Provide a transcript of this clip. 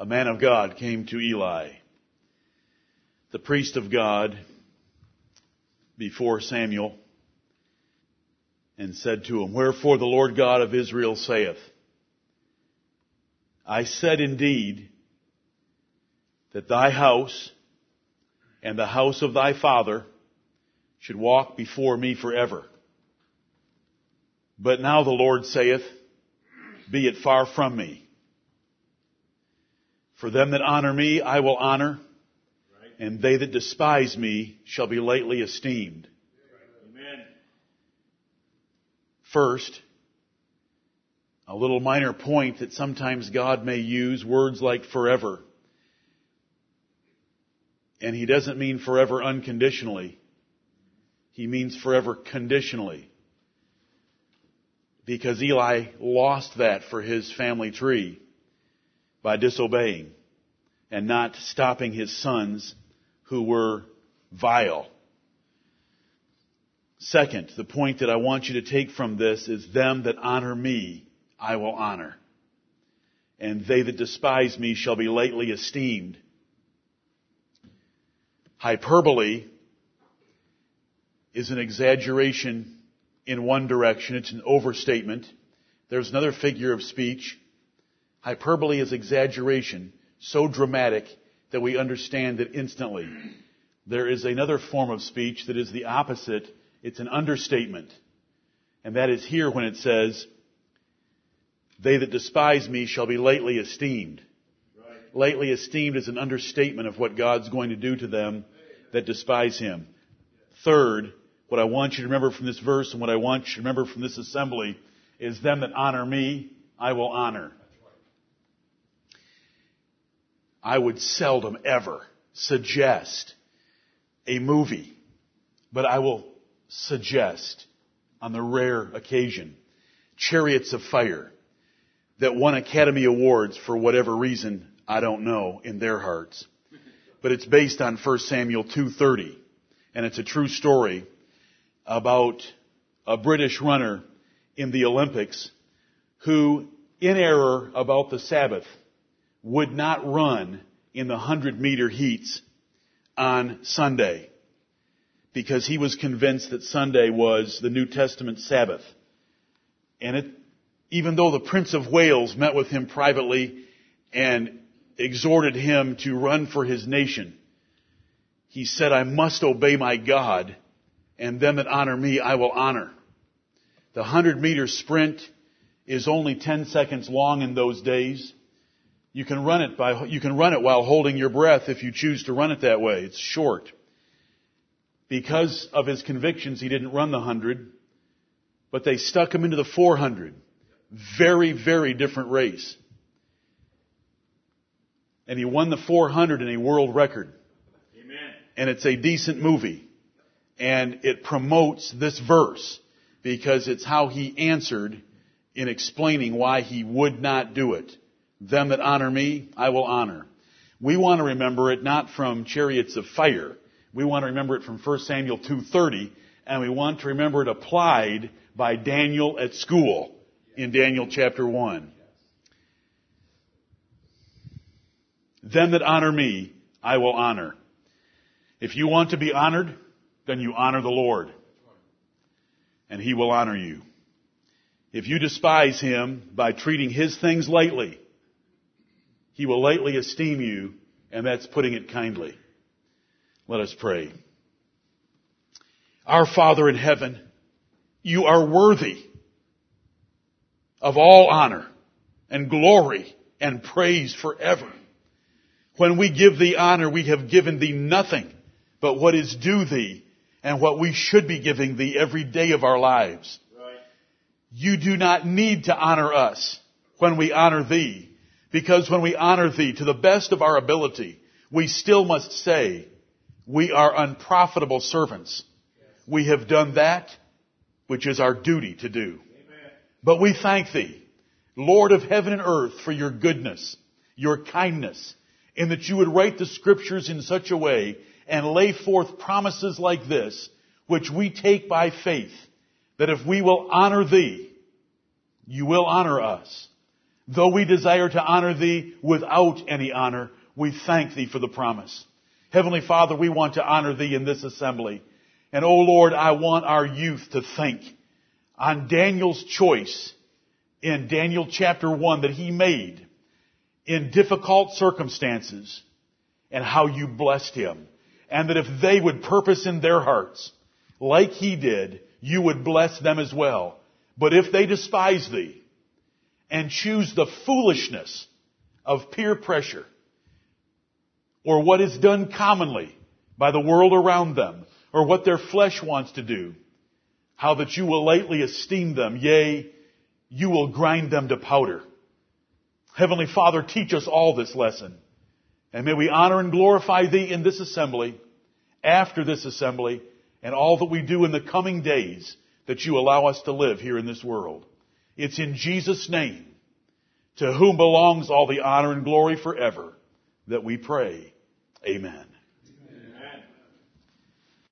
a man of God came to Eli, the priest of God, before Samuel, and said to him, Wherefore the Lord God of Israel saith, I said indeed that thy house and the house of thy father should walk before me forever. But now the Lord saith, Be it far from me. For them that honor me I will honor, and they that despise me shall be lightly esteemed. Amen. First, a little minor point that sometimes God may use words like forever. And he doesn't mean forever unconditionally. He means forever conditionally. Because Eli lost that for his family tree by disobeying and not stopping his sons who were vile. Second, the point that I want you to take from this is them that honor me, I will honor. And they that despise me shall be lightly esteemed. Hyperbole is an exaggeration in one direction. It's an overstatement. There's another figure of speech. Hyperbole is exaggeration, so dramatic that we understand it instantly. There is another form of speech that is the opposite. It's an understatement. And that is here when it says, they that despise me shall be lightly esteemed. Right. Lightly esteemed is an understatement of what God's going to do to them that despise Him. Third, what I want you to remember from this verse and what I want you to remember from this assembly is them that honor me, I will honor. I would seldom ever suggest a movie, but I will suggest on the rare occasion Chariots of Fire that won Academy Awards for whatever reason, I don't know, in their hearts. But it's based on 1 Samuel 2.30 and it's a true story about a British runner in the Olympics who, in error about the Sabbath, would not run in the 100 meter heats on Sunday because he was convinced that Sunday was the New Testament Sabbath. And it, even though the Prince of Wales met with him privately and exhorted him to run for his nation, he said, I must obey my God and them that honor me I will honor. The 100 meter sprint is only 10 seconds long in those days. You can run it by, you can run it while holding your breath if you choose to run it that way. It's short. Because of his convictions, he didn't run the 100, but they stuck him into the 400. Very, very different race. And he won the 400 in a world record. Amen. And it's a decent movie. And it promotes this verse because it's how he answered in explaining why he would not do it. Them that honor me, I will honor. We want to remember it not from chariots of fire. We want to remember it from 1 Samuel 2.30 and we want to remember it applied by Daniel at school in Daniel chapter 1. Them that honor me, I will honor. If you want to be honored, then you honor the Lord. And He will honor you. If you despise Him by treating His things lightly, He will lightly esteem you, and that's putting it kindly. Let us pray. Our Father in heaven, you are worthy of all honor and glory and praise forever. When we give thee honor, we have given thee nothing but what is due thee and what we should be giving thee every day of our lives. Right. You do not need to honor us when we honor thee, because when we honor thee to the best of our ability, we still must say, we are unprofitable servants. We have done that which is our duty to do. Amen. But we thank thee, Lord of heaven and earth, for your goodness, your kindness, in that you would write the scriptures in such a way and lay forth promises like this, which we take by faith, that if we will honor thee, you will honor us. Though we desire to honor thee without any honor, we thank thee for the promise. Heavenly Father, we want to honor thee in this assembly. And oh Lord, I want our youth to think on Daniel's choice in Daniel chapter 1 that he made in difficult circumstances and how you blessed him. And that if they would purpose in their hearts, like he did, you would bless them as well. But if they despise thee and choose the foolishness of peer pressure or what is done commonly by the world around them or what their flesh wants to do, how that you will lightly esteem them, yea, you will grind them to powder. Heavenly Father, teach us all this lesson. And may we honor and glorify Thee in this assembly, after this assembly, and all that we do in the coming days that you allow us to live here in this world. It's in Jesus' name, to whom belongs all the honor and glory forever, that we pray. Amen.